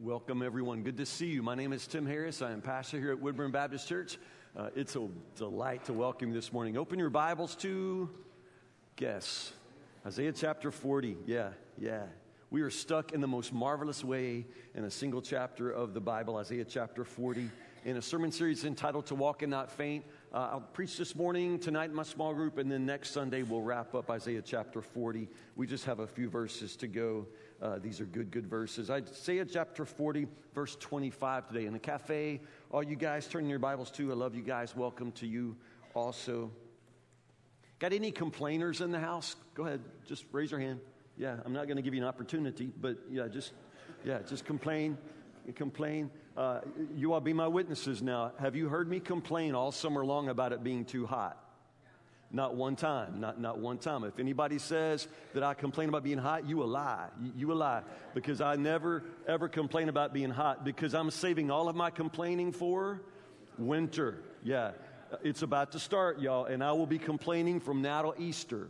Welcome, everyone. Good to see you. My name is Tim Harris. I am pastor here at Woodburn Baptist Church. Uh, it's a delight to welcome you this morning. Open your Bibles to, guess, Isaiah chapter 40. Yeah, yeah. We are stuck in the most marvelous way in a single chapter of the Bible, Isaiah chapter 40, in a sermon series entitled To Walk and Not Faint. Uh, I'll preach this morning, tonight in my small group, and then next Sunday we'll wrap up Isaiah chapter 40. We just have a few verses to go. Uh, these are good, good verses. Isaiah chapter 40, verse 25 today. In the cafe, all you guys turning your Bibles to. I love you guys. Welcome to you also. Got any complainers in the house? Go ahead, just raise your hand. Yeah, I'm not going to give you an opportunity, but yeah, just yeah, just complain, complain. Uh, you all be my witnesses now. Have you heard me complain all summer long about it being too hot? Not one time, not, not one time. If anybody says that I complain about being hot, you a lie. You, you a lie. Because I never, ever complain about being hot because I'm saving all of my complaining for winter. Yeah. It's about to start, y'all, and I will be complaining from now till Easter.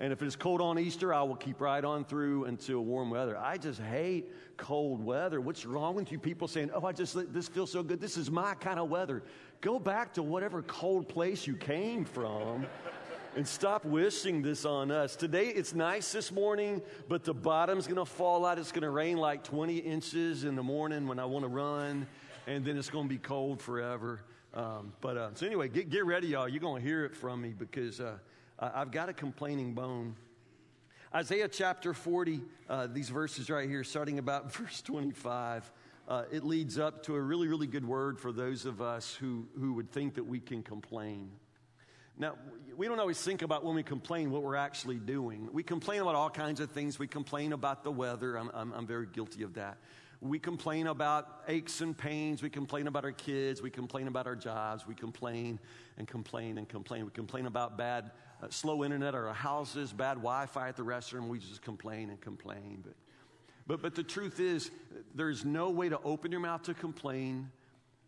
And if it's cold on Easter, I will keep right on through until warm weather. I just hate cold weather. What's wrong with you people saying, oh, I just, this feels so good. This is my kind of weather. Go back to whatever cold place you came from and stop wishing this on us. Today it's nice this morning, but the bottom's going to fall out. It's going to rain like 20 inches in the morning when I want to run, and then it's going to be cold forever. Um, but uh, so anyway, get, get ready, y'all. You're going to hear it from me because uh, I've got a complaining bone. Isaiah chapter 40, uh, these verses right here, starting about verse 25 uh, it leads up to a really, really good word for those of us who, who would think that we can complain. Now, we don't always think about when we complain what we're actually doing. We complain about all kinds of things. We complain about the weather. I'm, I'm, I'm very guilty of that. We complain about aches and pains. We complain about our kids. We complain about our jobs. We complain and complain and complain. We complain about bad, uh, slow internet at our houses, bad Wi Fi at the restaurant. We just complain and complain. But but, but the truth is, there's no way to open your mouth to complain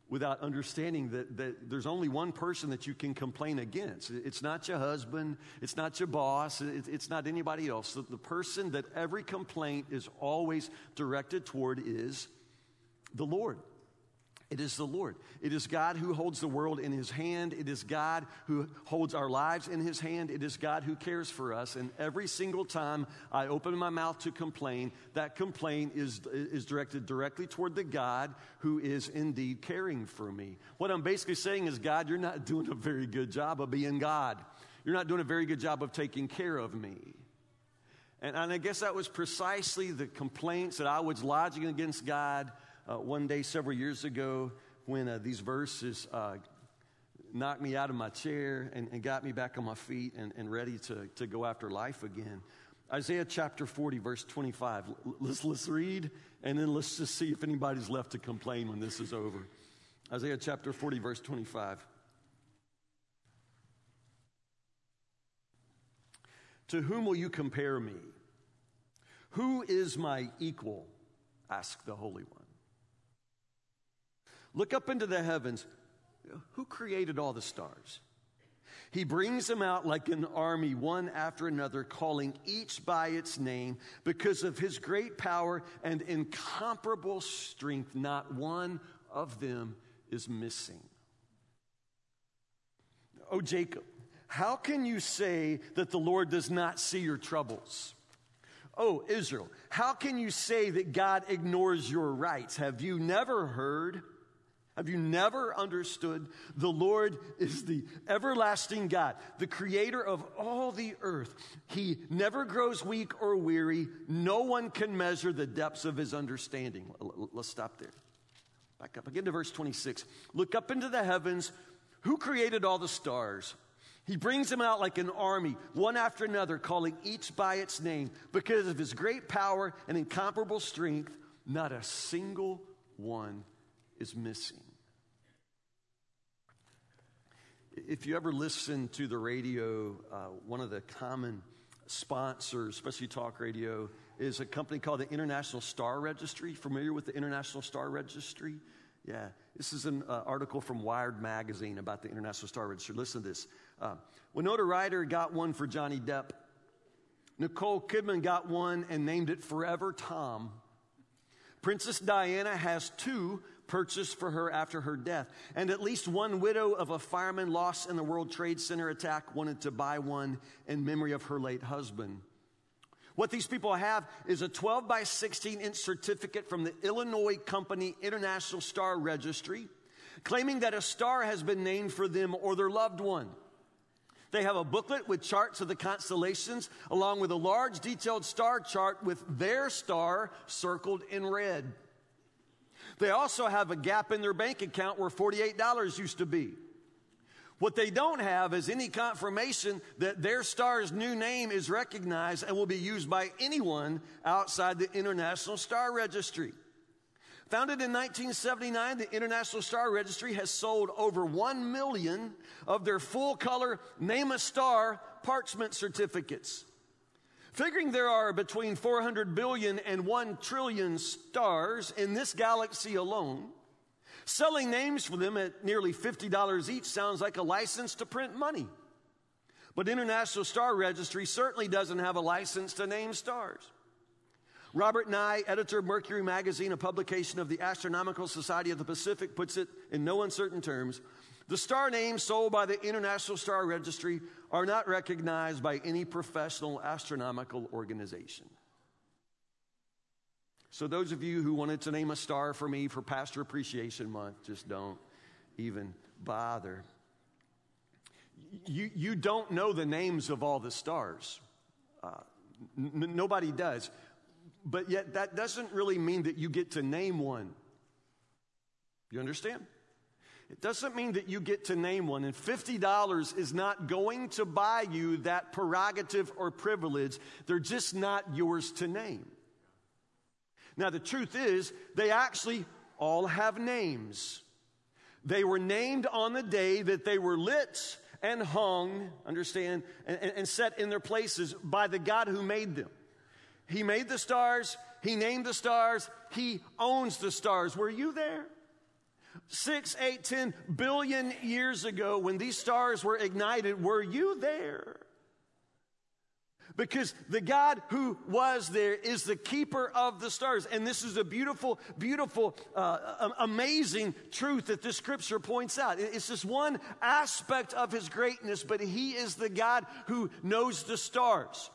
without understanding that, that there's only one person that you can complain against. It's not your husband, it's not your boss, it's not anybody else. The, the person that every complaint is always directed toward is the Lord. It is the Lord. It is God who holds the world in his hand. It is God who holds our lives in his hand. It is God who cares for us. And every single time I open my mouth to complain, that complaint is, is directed directly toward the God who is indeed caring for me. What I'm basically saying is, God, you're not doing a very good job of being God. You're not doing a very good job of taking care of me. And, and I guess that was precisely the complaints that I was lodging against God uh, one day several years ago when uh, these verses uh, knocked me out of my chair and, and, got me back on my feet and, and ready to, to go after life again. Isaiah chapter 40, verse 25. Let's, let's read and then let's just see if anybody's left to complain when this is over. Isaiah chapter 40, verse 25. To whom will you compare me? Who is my equal? asked the Holy One. Look up into the heavens. Who created all the stars? He brings them out like an army, one after another, calling each by its name. Because of his great power and incomparable strength, not one of them is missing. Oh, Jacob, how can you say that the Lord does not see your troubles? Oh, Israel, how can you say that God ignores your rights? Have you never heard? Have you never understood? The Lord is the everlasting God, the creator of all the earth. He never grows weak or weary. No one can measure the depths of his understanding. Let's stop there. Back up again to verse 26. Look up into the heavens. Who created all the stars? He brings them out like an army, one after another, calling each by its name. Because of his great power and incomparable strength, not a single one is missing. If you ever listen to the radio, uh, one of the common sponsors, especially talk radio, is a company called the International Star Registry. Familiar with the International Star Registry? Yeah, this is an uh, article from Wired Magazine about the International Star Registry. Listen to this. Uh, Winona Ryder got one for Johnny Depp. Nicole Kidman got one and named it Forever Tom. Princess Diana has two purchased for her after her death. And at least one widow of a fireman lost in the World Trade Center attack wanted to buy one in memory of her late husband. What these people have is a 12 by 16 inch certificate from the Illinois Company International Star Registry claiming that a star has been named for them or their loved one. They have a booklet with charts of the constellations, along with a large detailed star chart with their star circled in red. They also have a gap in their bank account where $48 used to be. What they don't have is any confirmation that their star's new name is recognized and will be used by anyone outside the International Star Registry. Founded in 1979, the International Star Registry has sold over 1 million of their full color Name a Star parchment certificates. Figuring there are between 400 billion and 1 trillion stars in this galaxy alone, selling names for them at nearly $50 each sounds like a license to print money. But International Star Registry certainly doesn't have a license to name stars. Robert Nye, editor of Mercury Magazine, a publication of the Astronomical Society of the Pacific, puts it in no uncertain terms the star names sold by the International Star Registry are not recognized by any professional astronomical organization. So, those of you who wanted to name a star for me for Pastor Appreciation Month, just don't even bother. You, you don't know the names of all the stars. Uh, n- nobody does. But yet, that doesn't really mean that you get to name one. You understand? It doesn't mean that you get to name one, and $50 is not going to buy you that prerogative or privilege. They're just not yours to name. Now, the truth is, they actually all have names. They were named on the day that they were lit and hung, understand, and, and, set in their places by the God who made them. He made the stars, He named the stars, He owns the stars. Were you there? Six, eight, ten billion years ago, when these stars were ignited, were you there? Because the God who was there is the keeper of the stars. And this is a beautiful, beautiful, uh, amazing truth that this scripture points out. It's just one aspect of his greatness, but he is the God who knows the stars,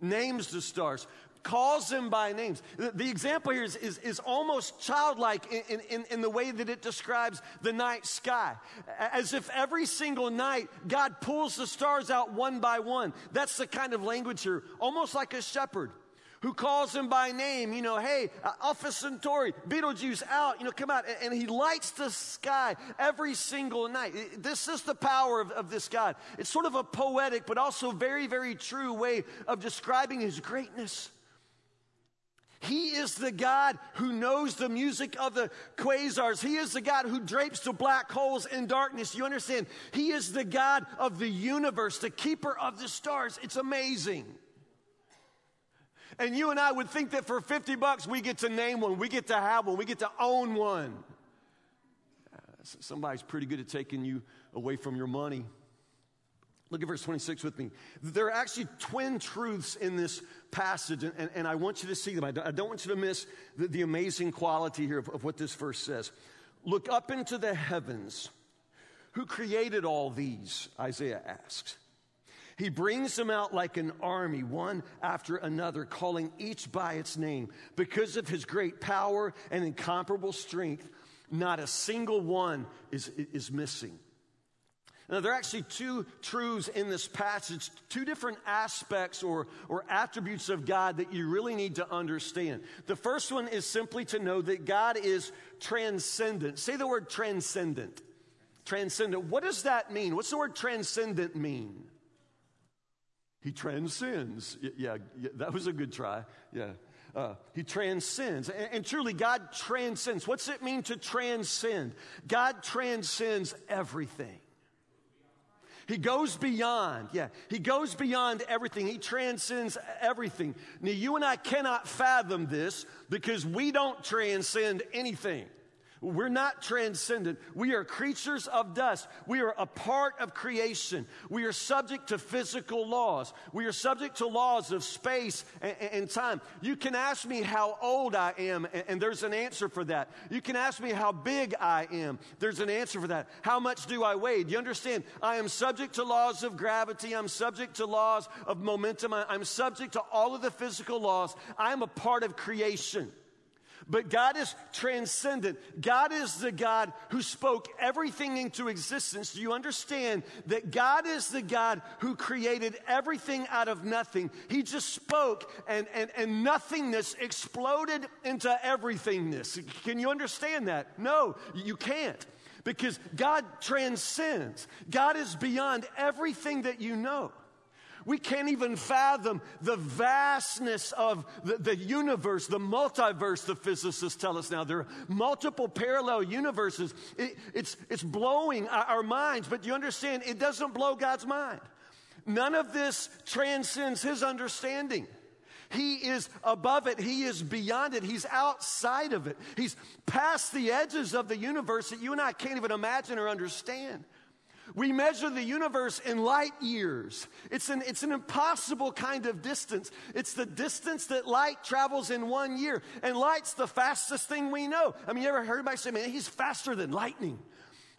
names the stars, calls them by names. The, the example here is, is, is almost childlike in, in, in, the way that it describes the night sky. As if every single night God pulls the stars out one by one. That's the kind of language here, almost like a shepherd who calls them by name, you know, hey, uh, Alpha Centauri, Betelgeuse out, you know, come out. And, he lights the sky every single night. This is the power of, of this God. It's sort of a poetic, but also very, very true way of describing his greatness. He is the God who knows the music of the quasars. He is the God who drapes the black holes in darkness. You understand? He is the God of the universe, the keeper of the stars. It's amazing. And you and I would think that for 50 bucks, we get to name one, we get to have one, we get to own one. Uh, somebody's pretty good at taking you away from your money. Look at verse 26 with me. There are actually twin truths in this passage, and, and, and I want you to see them. I don't, I don't want you to miss the, the amazing quality here of, of what this verse says. Look up into the heavens. Who created all these? Isaiah asks. He brings them out like an army, one after another, calling each by its name. Because of his great power and incomparable strength, not a single one is, is missing. Now, there are actually two truths in this passage, two different aspects or, or attributes of God that you really need to understand. The first one is simply to know that God is transcendent. Say the word transcendent. Transcendent. What does that mean? What's the word transcendent mean? He transcends. Yeah, yeah that was a good try. Yeah. Uh, he transcends. And, and, truly, God transcends. What's it mean to transcend? God transcends everything. He goes beyond. Yeah, he goes beyond everything. He transcends everything. Now, you and I cannot fathom this because we don't transcend anything. We're not transcendent. We are creatures of dust. We are a part of creation. We are subject to physical laws. We are subject to laws of space and, and time. You can ask me how old I am, and, and there's an answer for that. You can ask me how big I am. There's an answer for that. How much do I weigh? Do you understand? I am subject to laws of gravity. I'm subject to laws of momentum. I, I'm subject to all of the physical laws. I'm a part of creation. But God is transcendent. God is the God who spoke everything into existence. Do you understand that God is the God who created everything out of nothing? He just spoke and, and, and nothingness exploded into everythingness. Can you understand that? No, you can't. Because God transcends. God is beyond everything that you know. We can't even fathom the vastness of the, the, universe, the multiverse, the physicists tell us now. There are multiple parallel universes. It, it's, it's blowing our, our minds, but you understand, it doesn't blow God's mind. None of this transcends his understanding. He is above it. He is beyond it. He's outside of it. He's past the edges of the universe that you and I can't even imagine or understand. We measure the universe in light years. It's an, it's an impossible kind of distance. It's the distance that light travels in one year. And light's the fastest thing we know. I mean, you ever heard anybody say, man, he's faster than lightning?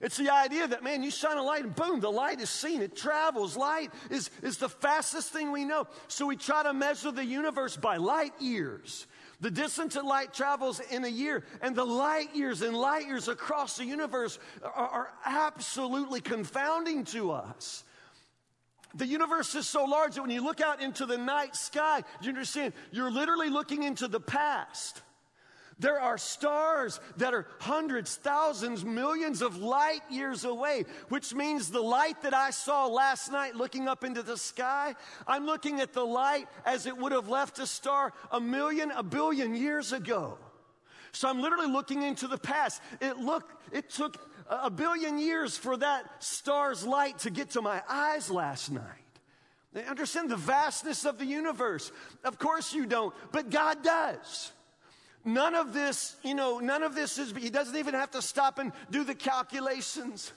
It's the idea that, man, you shine a light and boom, the light is seen. It travels. Light is, is the fastest thing we know. So we try to measure the universe by light years. The distance that light travels in a year and the light years and light years across the universe are, are absolutely confounding to us. The universe is so large that when you look out into the night sky, you understand you're literally looking into the past. There are stars that are hundreds, thousands, millions of light years away, which means the light that I saw last night looking up into the sky, I'm looking at the light as it would have left a star a million, a billion years ago. So I'm literally looking into the past. It looked, it took a billion years for that star's light to get to my eyes last night. They understand the vastness of the universe. Of course you don't, but God does. None of this, you know, none of this is, he doesn't even have to stop and do the calculations.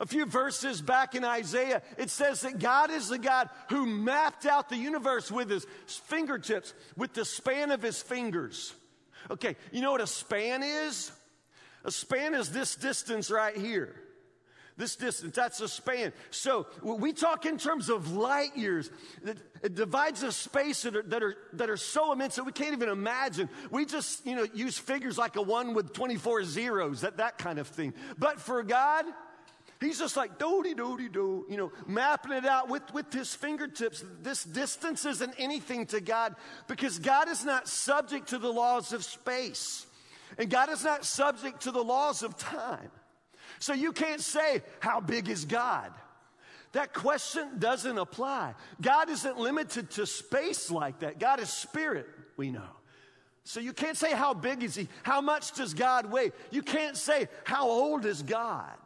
A few verses back in Isaiah, it says that God is the God who mapped out the universe with his fingertips, with the span of his fingers. Okay, you know what a span is? A span is this distance right here this distance. That's a span. So we talk in terms of light years. It divides a space that are, that are, that are so immense that we can't even imagine. We just, you know, use figures like a one with 24 zeros, that, that kind of thing. But for God, He's just like doody doody do, you know, mapping it out with, with his fingertips. This distance isn't anything to God because God is not subject to the laws of space. And God is not subject to the laws of time. So you can't say, How big is God? That question doesn't apply. God isn't limited to space like that. God is spirit, we know. So you can't say, How big is He? How much does God weigh? You can't say, How old is God?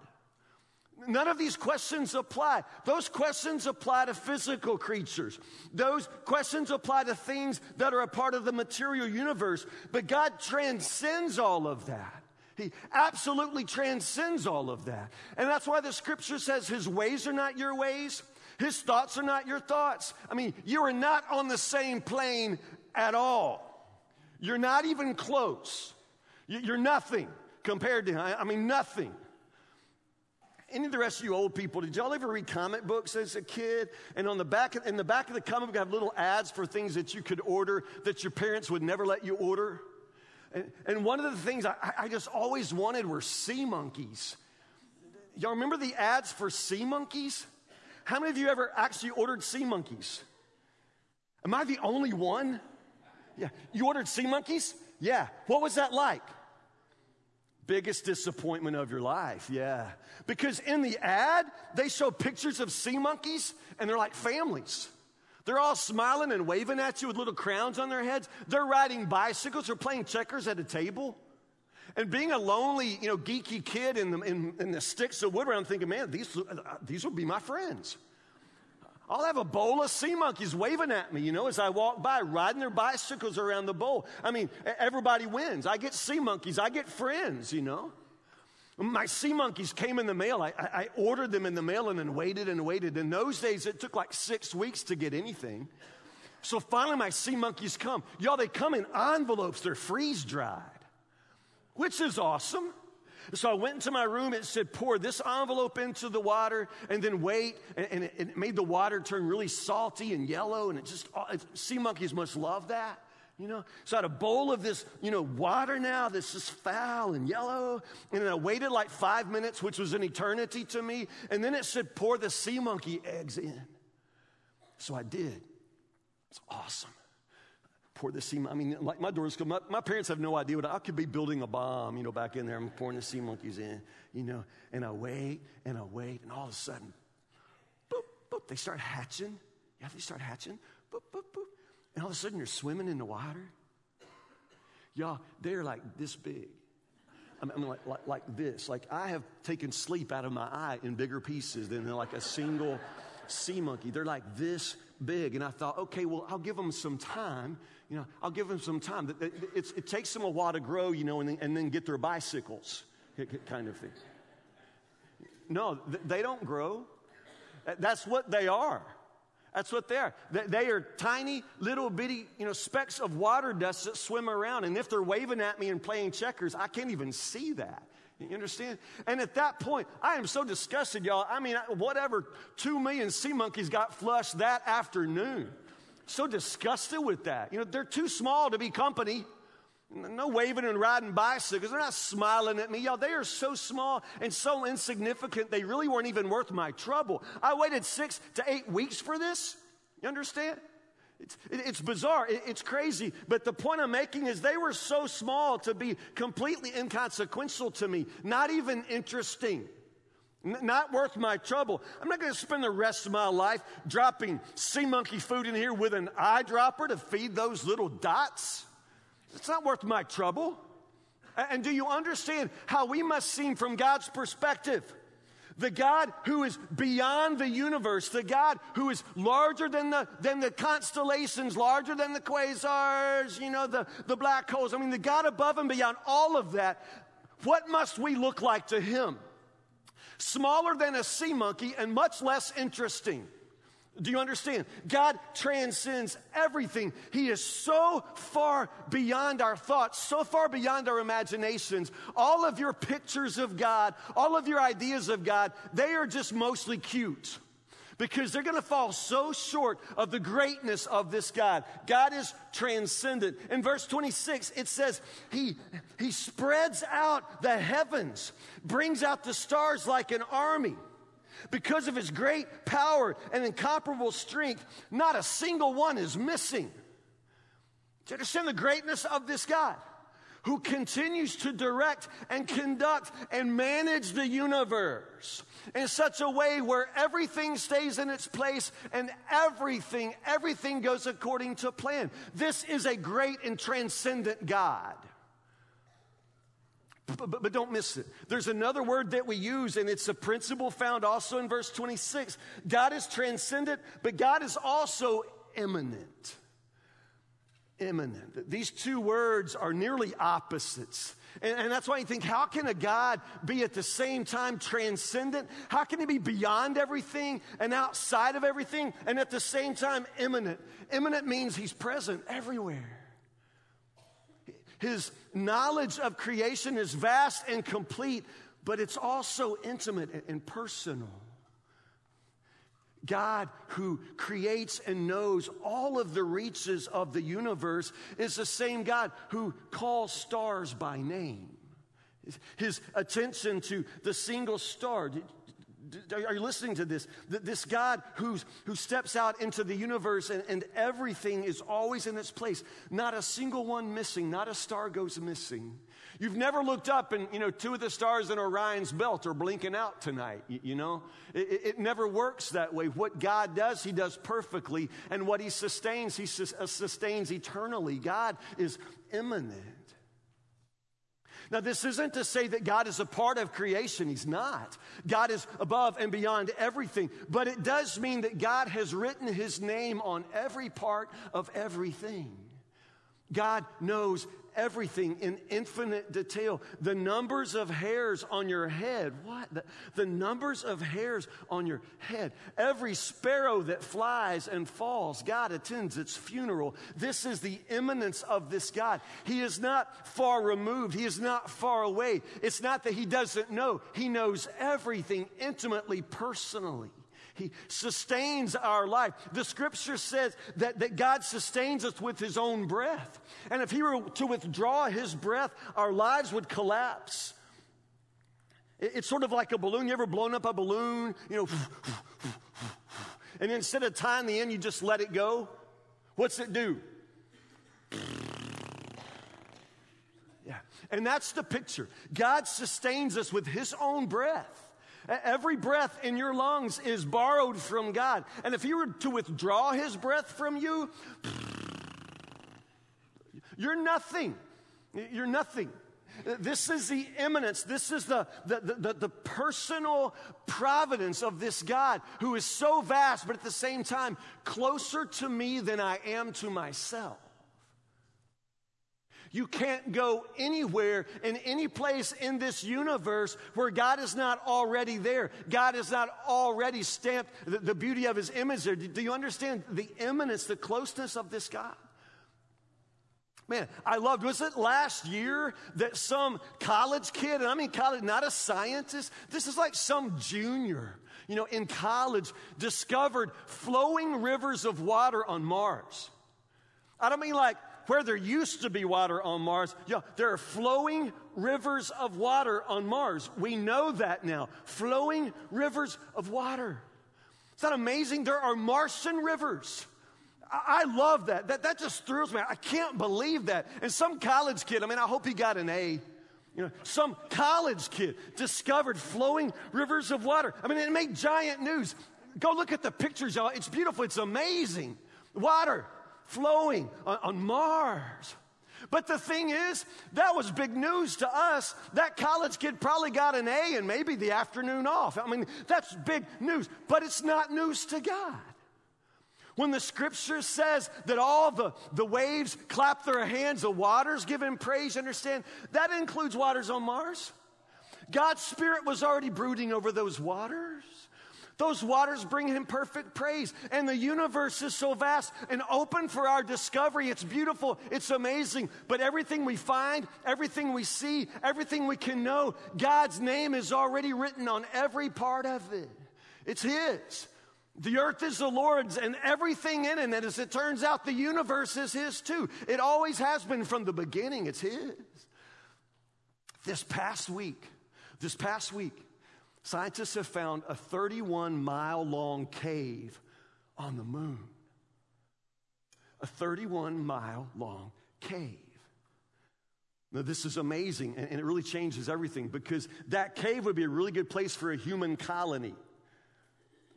None of these questions apply. Those questions apply to physical creatures. Those questions apply to things that are a part of the material universe. But God transcends all of that. He absolutely transcends all of that. And that's why the scripture says his ways are not your ways, his thoughts are not your thoughts. I mean, you are not on the same plane at all. You're not even close. You're nothing compared to him. I mean, nothing. Any of the rest of you old people, did y'all ever read comic books as a kid? And on the back, in the back of the comic book, have little ads for things that you could order that your parents would never let you order. And, and one of the things I, I just always wanted were sea monkeys. Y'all remember the ads for sea monkeys? How many of you ever actually ordered sea monkeys? Am I the only one? Yeah. You ordered sea monkeys? Yeah. What was that like? Biggest disappointment of your life, yeah. Because in the ad, they show pictures of sea monkeys and they're like families. They're all smiling and waving at you with little crowns on their heads. They're riding bicycles or playing checkers at a table. And being a lonely, you know, geeky kid in the, in, in the sticks of wood around thinking, man, these, uh, these will be my friends. I'll have a bowl of sea monkeys waving at me, you know, as I walk by, riding their bicycles around the bowl. I mean, everybody wins. I get sea monkeys, I get friends, you know. Mm, my sea monkeys came in the mail. I, I, ordered them in the mail and then waited and waited. In those days, it took like six weeks to get anything. So finally, my sea monkeys come. Y'all, they come in envelopes, they're freeze dried, which is awesome. So I went into my room. It said, pour this envelope into the water and then wait. And, and it, it, made the water turn really salty and yellow. And it just, uh, it, sea monkeys must love that. You know, so I had a bowl of this, you know, water now This is foul and yellow. And then I waited like five minutes, which was an eternity to me. And then it said, pour the sea monkey eggs in. So I did. It's awesome pour the sea. I mean, like my doors, my, my parents have no idea what I could be building a bomb, you know, back in there. I'm pouring the sea monkeys in, you know, and I wait and I wait, and all of a sudden, boop, boop, they start hatching. Yeah, they start hatching. Boop, boop, boop. And all of a sudden, you're swimming in the water. Y'all, they're like this big. I mean, like, like, like this. Like, I have taken sleep out of my eye in bigger pieces than like a single sea monkey. They're like this big. And I thought, okay, well, I'll give them some time you know, I'll give them some time. It's, it takes them a while to grow, you know, and then, and then get their bicycles, kind of thing. No, they don't grow. That's what they are. That's what they are. They are tiny, little bitty, you know, specks of water dust that swim around. And if they're waving at me and playing checkers, I can't even see that. You understand? And at that point, I am so disgusted, y'all. I mean, whatever two million sea monkeys got flushed that afternoon so disgusted with that. You know, they're too small to be company. No waving and riding bicycles. They're not smiling at me. Y'all, they are so small and so insignificant, they really weren't even worth my trouble. I waited six to eight weeks for this. You understand? It's, it's bizarre. It's crazy. But the point I'm making is they were so small to be completely inconsequential to me, not even interesting. Not worth my trouble. I'm not going to spend the rest of my life dropping sea monkey food in here with an eyedropper to feed those little dots. It's not worth my trouble. And do you understand how we must seem from God's perspective? The God who is beyond the universe, the God who is larger than the, than the constellations, larger than the quasars, you know, the, the black holes. I mean, the God above and beyond all of that. What must we look like to Him? smaller than a sea monkey and much less interesting. Do you understand? God transcends everything. He is so far beyond our thoughts, so far beyond our imaginations. All of your pictures of God, all of your ideas of God, they are just mostly cute because they're going to fall so short of the greatness of this God. God is transcendent. In verse 26, it says, He, he spreads out the heavens, brings out the stars like an army. Because of his great power and incomparable strength, not a single one is missing. Do you understand the greatness of this God? who continues to direct and conduct and manage the universe in such a way where everything stays in its place and everything, everything goes according to plan. This is a great and transcendent God. But, but, don't miss it. There's another word that we use, and it's a principle found also in verse 26. God is transcendent, but God is also immanent immanent. These two words are nearly opposites. And, and, that's why you think, how can a God be at the same time transcendent? How can he be beyond everything and outside of everything and at the same time immanent? Immanent means he's present everywhere. His knowledge of creation is vast and complete, but it's also intimate and personal. God, who creates and knows all of the reaches of the universe, is the same God who calls stars by name. His attention to the single star. Are you listening to this? This God who's, who steps out into the universe and, and everything is always in its place. Not a single one missing, not a star goes missing. You've never looked up and, you know, two of the stars in Orion's belt are blinking out tonight, you, know? It, it, never works that way. What God does, He does perfectly. And what He sustains, He uh, sustains eternally. God is immanent. Now, this isn't to say that God is a part of creation. He's not. God is above and beyond everything. But it does mean that God has written his name on every part of everything. God knows everything in infinite detail. The numbers of hairs on your head. What? The, the, numbers of hairs on your head. Every sparrow that flies and falls, God attends its funeral. This is the immanence of this God. He is not far removed, He is not far away. It's not that He doesn't know, He knows everything intimately, personally. He sustains our life. The scripture says that, that God sustains us with His own breath. And if He were to withdraw His breath, our lives would collapse. It's sort of like a balloon. You ever blown up a balloon? You know, and instead of tying the end, you just let it go? What's it do? Yeah. And that's the picture. God sustains us with His own breath. Every breath in your lungs is borrowed from God. And if He were to withdraw His breath from you, you're nothing. You're nothing. This is the immanence. This is the, the, the, the, personal providence of this God who is so vast, but at the same time, closer to me than I am to myself. You can't go anywhere in any place in this universe where God is not already there. God is not already stamped the, the beauty of his image there. Do, do you understand the immanence, the closeness of this God? Man, I loved, was it last year that some college kid, and I mean college, not a scientist, this is like some junior, you know, in college, discovered flowing rivers of water on Mars. I don't mean like where there used to be water on Mars, yeah, there are flowing rivers of water on Mars. We know that now. Flowing rivers of water. Is that amazing? There are Martian rivers. I, I love that. that. That just thrills me. I can't believe that. And some college kid, I mean, I hope he got an A. You know, some college kid discovered flowing rivers of water. I mean, it made giant news. Go look at the pictures, y'all. It's beautiful. It's amazing. Water flowing on, on Mars. But the thing is, that was big news to us. That college kid probably got an A and maybe the afternoon off. I mean, that's big news, but it's not news to God. When the scripture says that all the, the waves clap their hands, the waters give him praise, understand, that includes waters on Mars. God's Spirit was already brooding over those waters. Those waters bring him perfect praise. And the universe is so vast and open for our discovery. It's beautiful, it's amazing. But everything we find, everything we see, everything we can know, God's name is already written on every part of it. It's His. The earth is the Lord's and everything in it. And as it turns out, the universe is His too. It always has been from the beginning, it's His. This past week, this past week, Scientists have found a 31 mile long cave on the moon. A 31 mile long cave. Now, this is amazing, and it really changes everything because that cave would be a really good place for a human colony.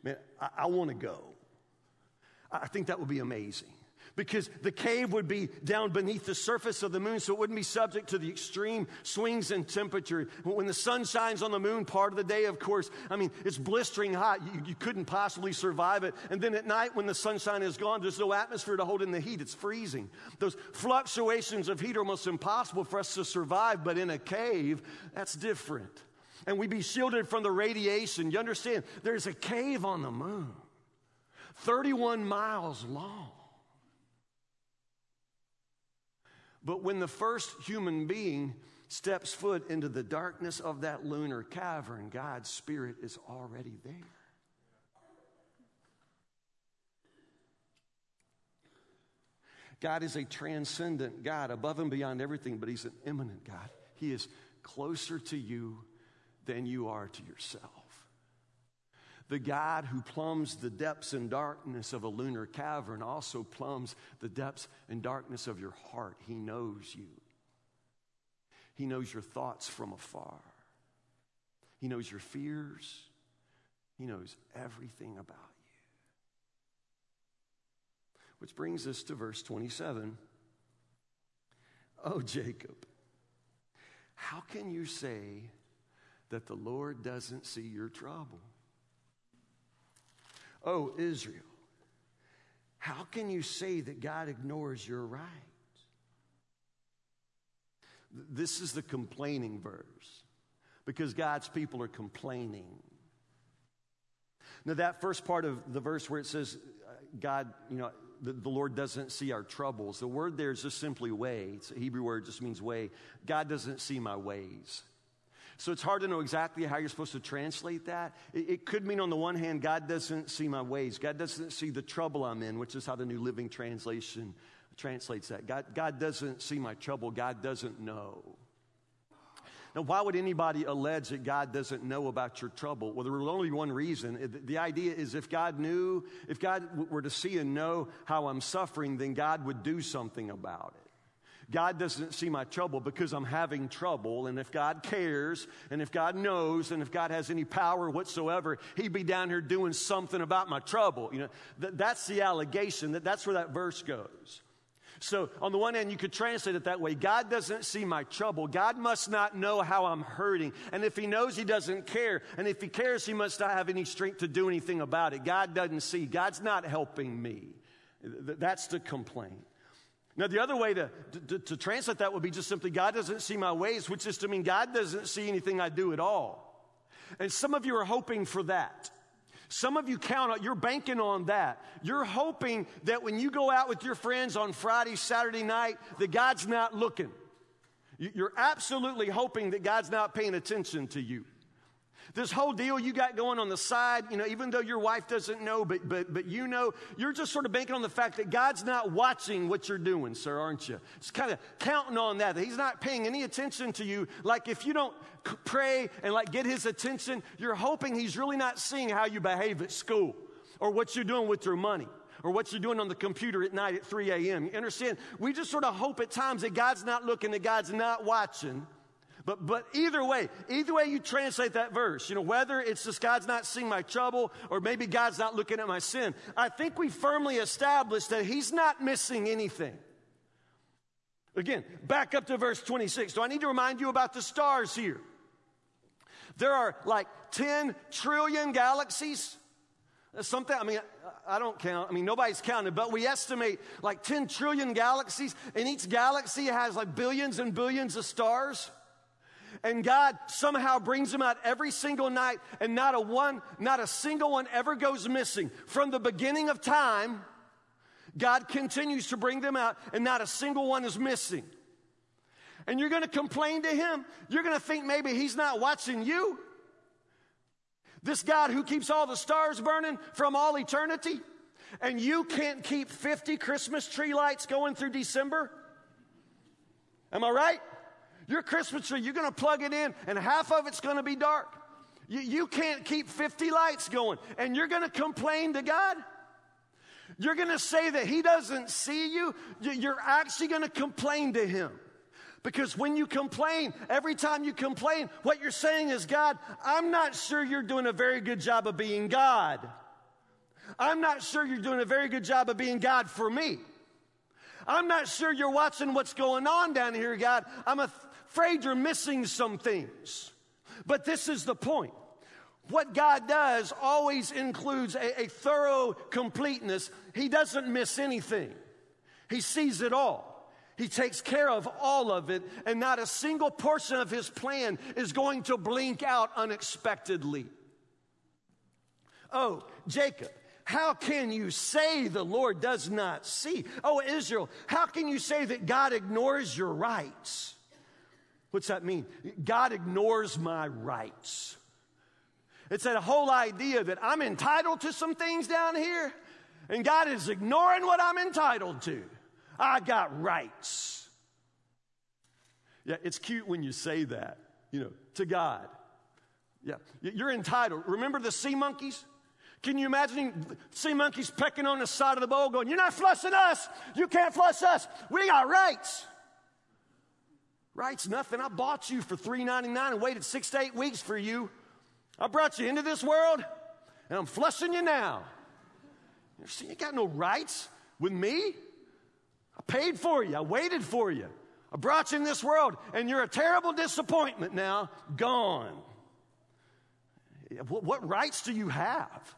Man, I, I want to go. I think that would be amazing because the cave would be down beneath the surface of the moon, so it wouldn't be subject to the extreme swings in temperature. When the sun shines on the moon, part of the day, of course, I mean, it's blistering hot. You, you couldn't possibly survive it. And then at night, when the sunshine is gone, there's no atmosphere to hold in the heat. It's freezing. Those fluctuations of heat are almost impossible for us to survive, but in a cave, that's different. And we'd be shielded from the radiation. You understand? There's a cave on the moon, 31 miles long. But when the first human being steps foot into the darkness of that lunar cavern, God's Spirit is already there. God is a transcendent God, above and beyond everything, but He's an immanent God. He is closer to you than you are to yourself. The God who plumbs the depths and darkness of a lunar cavern also plumbs the depths and darkness of your heart. He knows you. He knows your thoughts from afar. He knows your fears. He knows everything about you. Which brings us to verse 27. Oh, Jacob, how can you say that the Lord doesn't see your trouble? Oh, Israel, how can you say that God ignores your right? This is the complaining verse because God's people are complaining. Now, that first part of the verse where it says, uh, God, you know, the, the, Lord doesn't see our troubles, the word there is just simply way. It's a Hebrew word, just means way. God doesn't see my ways. So it's hard to know exactly how you're supposed to translate that. It, it, could mean, on the one hand, God doesn't see my ways. God doesn't see the trouble I'm in, which is how the New Living Translation translates that. God, God doesn't see my trouble. God doesn't know. Now, why would anybody allege that God doesn't know about your trouble? Well, there will only be one reason. The idea is if God knew, if God were to see and know how I'm suffering, then God would do something about it. God doesn't see my trouble because I'm having trouble. And if God cares, and if God knows, and if God has any power whatsoever, He'd be down here doing something about my trouble. You know, th- that's the allegation. That, that's where that verse goes. So, on the one hand, you could translate it that way God doesn't see my trouble. God must not know how I'm hurting. And if He knows, He doesn't care. And if He cares, He must not have any strength to do anything about it. God doesn't see. God's not helping me. That's the complaint. Now, the other way to, to, to translate that would be just simply God doesn't see my ways, which is to mean God doesn't see anything I do at all. And some of you are hoping for that. Some of you count on, you're banking on that. You're hoping that when you go out with your friends on Friday, Saturday night, that God's not looking. You're absolutely hoping that God's not paying attention to you. This whole deal you got going on the side, you know, even though your wife doesn't know, but, but, but you know, you're just sort of banking on the fact that God's not watching what you're doing, sir, aren't you? It's kind of counting on that, that He's not paying any attention to you. Like if you don't pray and like get His attention, you're hoping He's really not seeing how you behave at school or what you're doing with your money or what you're doing on the computer at night at 3 a.m. You understand? We just sort of hope at times that God's not looking, that God's not watching. But, but either way, either way you translate that verse, you know, whether it's just God's not seeing my trouble or maybe God's not looking at my sin, I think we firmly established that He's not missing anything. Again, back up to verse 26. Do I need to remind you about the stars here? There are like 10 trillion galaxies. Something, I mean, I don't count. I mean, nobody's counted, but we estimate like 10 trillion galaxies, and each galaxy has like billions and billions of stars. And God somehow brings them out every single night, and not a one, not a single one ever goes missing. From the beginning of time, God continues to bring them out, and not a single one is missing. And you're to complain to Him. You're to think maybe He's not watching you. This God who keeps all the stars burning from all eternity, and you can't keep 50 Christmas tree lights going through December? Am I right? Your Christmas tree, you're going to plug it in, and half of it's going to be dark. You, you can't keep 50 lights going, and you're going to complain to God? You're going to say that He doesn't see you? You're actually going to complain to Him. Because when you complain, every time you complain, what you're saying is, God, I'm not sure you're doing a very good job of being God. I'm not sure you're doing a very good job of being God for me. I'm not sure you're watching what's going on down here, God. I'm afraid you're missing some things. But this is the point. What God does always includes a, a thorough completeness. He doesn't miss anything, He sees it all. He takes care of all of it, and not a single portion of his plan is going to blink out unexpectedly. Oh, Jacob, how can you say the Lord does not see? Oh, Israel, how can you say that God ignores your rights? What's that mean? God ignores my rights. It's that whole idea that I'm entitled to some things down here, and God is ignoring what I'm entitled to. I got rights. Yeah, it's cute when you say that, you know, to God. Yeah, you're entitled. Remember the sea monkeys? Can you imagine sea monkeys pecking on the side of the bowl going, You're not flushing us. You can't flush us. We got rights. Rights, nothing. I bought you for $3.99 and waited six to eight weeks for you. I brought you into this world and I'm flushing you now. You see, you got no rights with me. I paid for you. I waited for you. I brought you in this world, and you're a terrible disappointment now, gone. What, what rights do you have?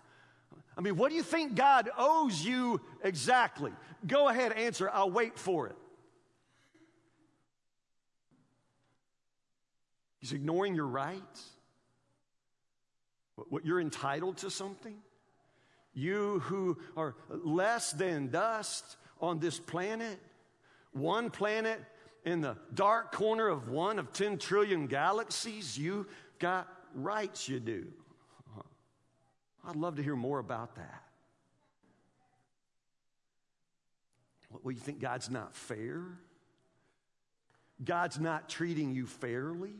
I mean, what do you think God owes you exactly? Go ahead, answer. I'll wait for it. He's ignoring your rights. What you're entitled to something. You who are less than dust on this planet, one planet in the dark corner of one of 10 trillion galaxies, you got rights you do. I'd love to hear more about that. What Well, you think God's not fair? God's not treating you fairly?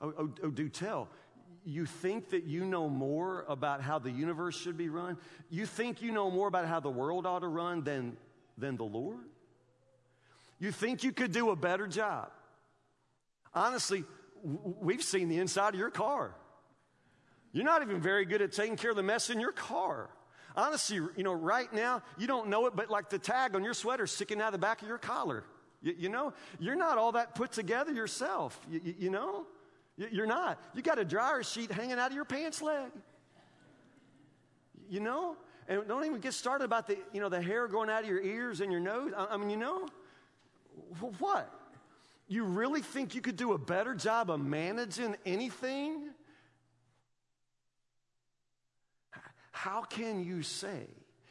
Oh, oh, oh, do tell. You think that you know more about how the universe should be run? You think you know more about how the world ought to run than, than the Lord? You think you could do a better job? Honestly, we've seen the inside of your car. You're not even very good at taking care of the mess in your car. Honestly, you know, right now, you don't know it, but like the tag on your sweater sticking out of the back of your collar. You, you know, you're not all that put together yourself. You, you know, you're not. You got a dryer sheet hanging out of your pants leg. You know? And don't even get started about the, you know, the hair going out of your ears and your nose. I, I mean, you know? What? You really think you could do a better job of managing anything? How can you say?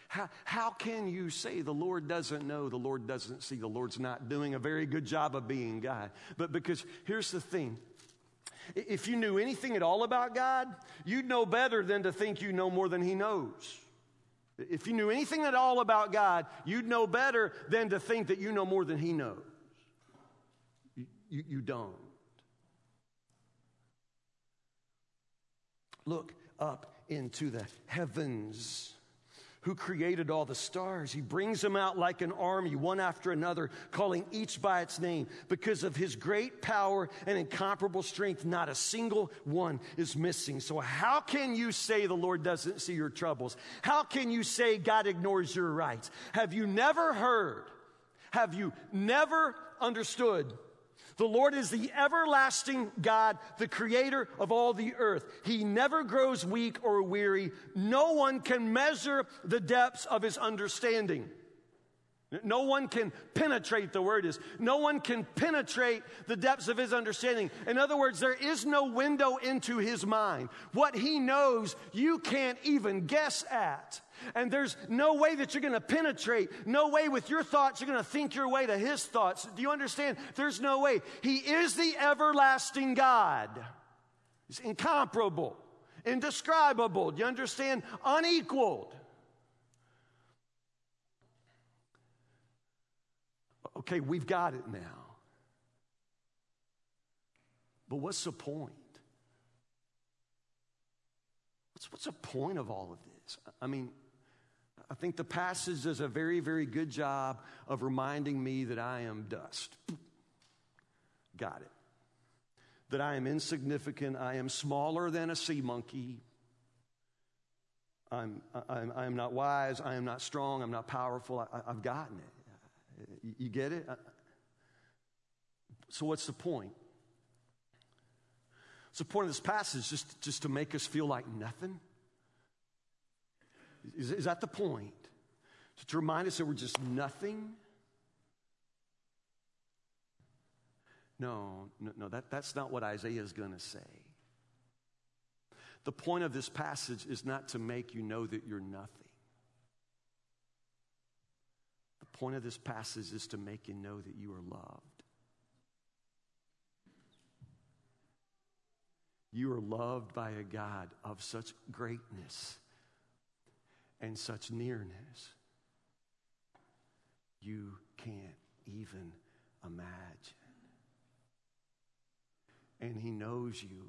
How, how can you say the Lord doesn't know, the Lord doesn't see, the Lord's not doing a very good job of being God? But because here's the thing if you knew anything at all about God, you'd know better than to think you know more than He knows. If you knew anything at all about God, you'd know better than to think that you know more than He knows. You, you, you don't. Look up into the heavens who created all the stars. He brings them out like an army, one after another, calling each by its name. Because of his great power and incomparable strength, not a single one is missing. So, how can you say the Lord doesn't see your troubles? How can you say God ignores your rights? Have you never heard? Have you never understood the Lord is the everlasting God, the creator of all the earth. He never grows weak or weary. No one can measure the depths of his understanding. No one can penetrate, the word is. No one can penetrate the depths of his understanding. In other words, there is no window into his mind. What he knows, you can't even guess at. And there's no way that you're going to penetrate, no way with your thoughts you're going to think your way to his thoughts. Do you understand? There's no way. He is the everlasting God. He's incomparable, indescribable. Do you understand? Unequaled. Okay, we've got it now. But what's the point? What's, what's the point of all of this? I mean, I think the passage does a very, very good job of reminding me that I am dust. Got it. That I am insignificant. I am smaller than a sea monkey. I'm, I'm, I'm not wise. I am not strong. I'm not powerful. I, have gotten it. You, get it? So, what's the point? So, the point of this passage just, just to make us feel like nothing? Is, is that the point? To remind us that we're just nothing? No, no, no that, that's not what Isaiah is going to say. The point of this passage is not to make you know that you're nothing. The point of this passage is to make you know that you are loved. You are loved by a God of such greatness and such nearness you can't even imagine. And He knows you,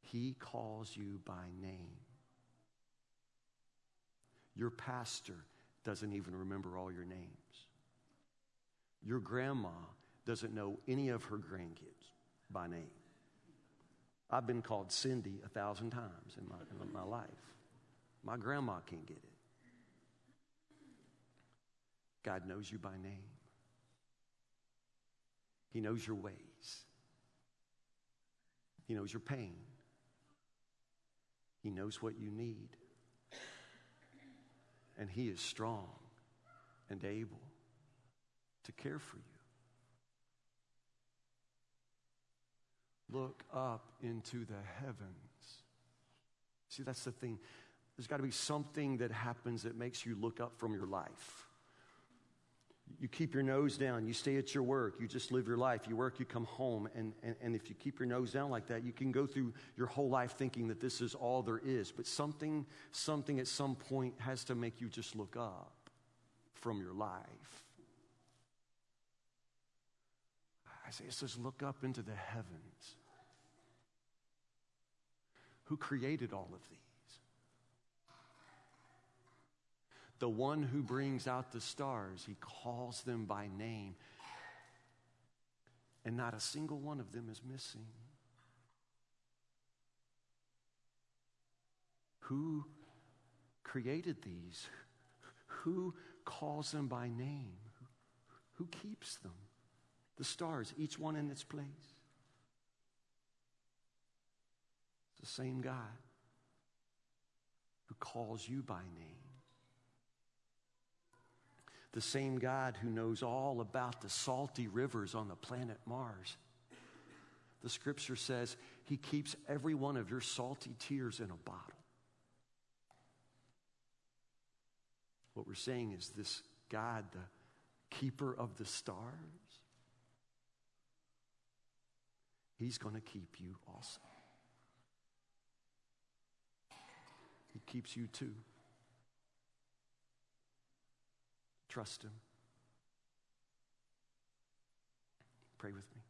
He calls you by name. Your pastor doesn't even remember all your names. Your grandma doesn't know any of her grandkids by name. I've been called Cindy a thousand times in my, in my life. My grandma can't get it. God knows you by name. He knows your ways. He knows your pain. He knows what you need. And He is strong and able to care for you. Look up into the heavens. See, that's the thing. There's got to be something that happens that makes you look up from your life. You keep your nose down. You stay at your work. You just live your life. You work, you come home. And, and, and if you keep your nose down like that, you can go through your whole life thinking that this is all there is. But something, something at some point has to make you just look up from your life. Isaiah says, Look up into the heavens. Who created all of these? The one who brings out the stars, he calls them by name. And not a single one of them is missing. Who created these? Who calls them by name? Who keeps them? The stars, each one in its place. It's the same God who calls you by name the same God who knows all about the salty rivers on the planet Mars. The scripture says he keeps every one of your salty tears in a bottle. What we're saying is this God, the keeper of the stars, he's going to keep you also. He keeps you too. Trust Him. Pray with me.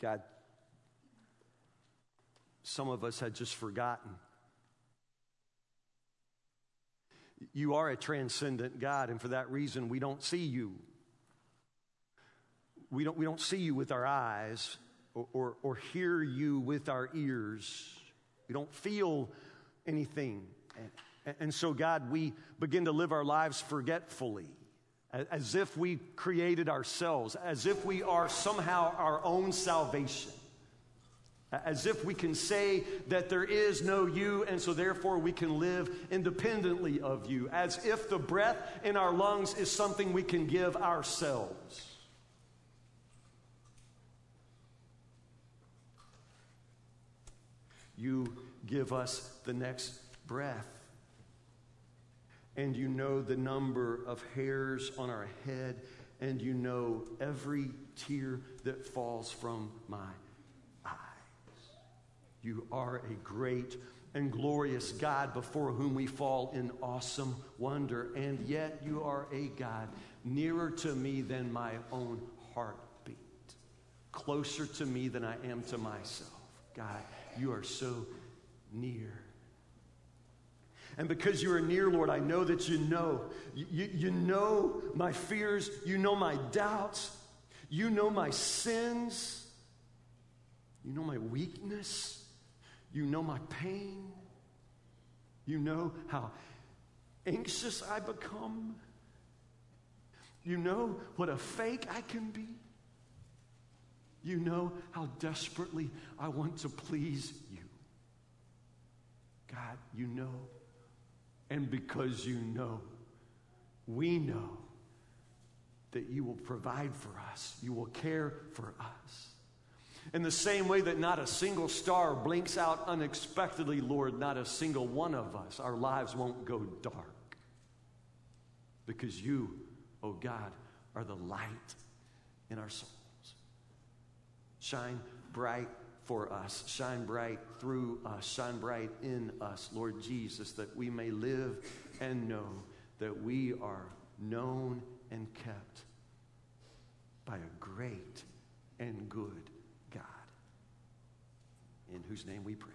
God, some of us had just forgotten. You are a transcendent God, and for that reason, we don't see you. We don't, we don't see you with our eyes or, or, or hear you with our ears. We don't feel anything. And, and so, God, we begin to live our lives forgetfully, as if we created ourselves, as if we are somehow our own salvation. As if we can say that there is no you, and so therefore we can live independently of you. As if the breath in our lungs is something we can give ourselves. You give us the next breath. And you know the number of hairs on our head, and you know every tear that falls from my eyes. You are a great and glorious God before whom we fall in awesome wonder, and yet you are a God nearer to me than my own heartbeat, closer to me than I am to myself. God, you are so near. And because you are near, Lord, I know that you know. You, you know my fears. You know my doubts. You know my sins. You know my weakness. You know my pain. You know how anxious I become. You know what a fake I can be. You know how desperately I want to please you. God, you know. And because you know, we know that you will provide for us, you will care for us. In the same way that not a single star blinks out unexpectedly, Lord, not a single one of us, our lives won't go dark. Because you, oh God, are the light in our soul. Shine bright for us. Shine bright through us. Shine bright in us, Lord Jesus, that we may live and know that we are known and kept by a great and good God, in whose name we pray.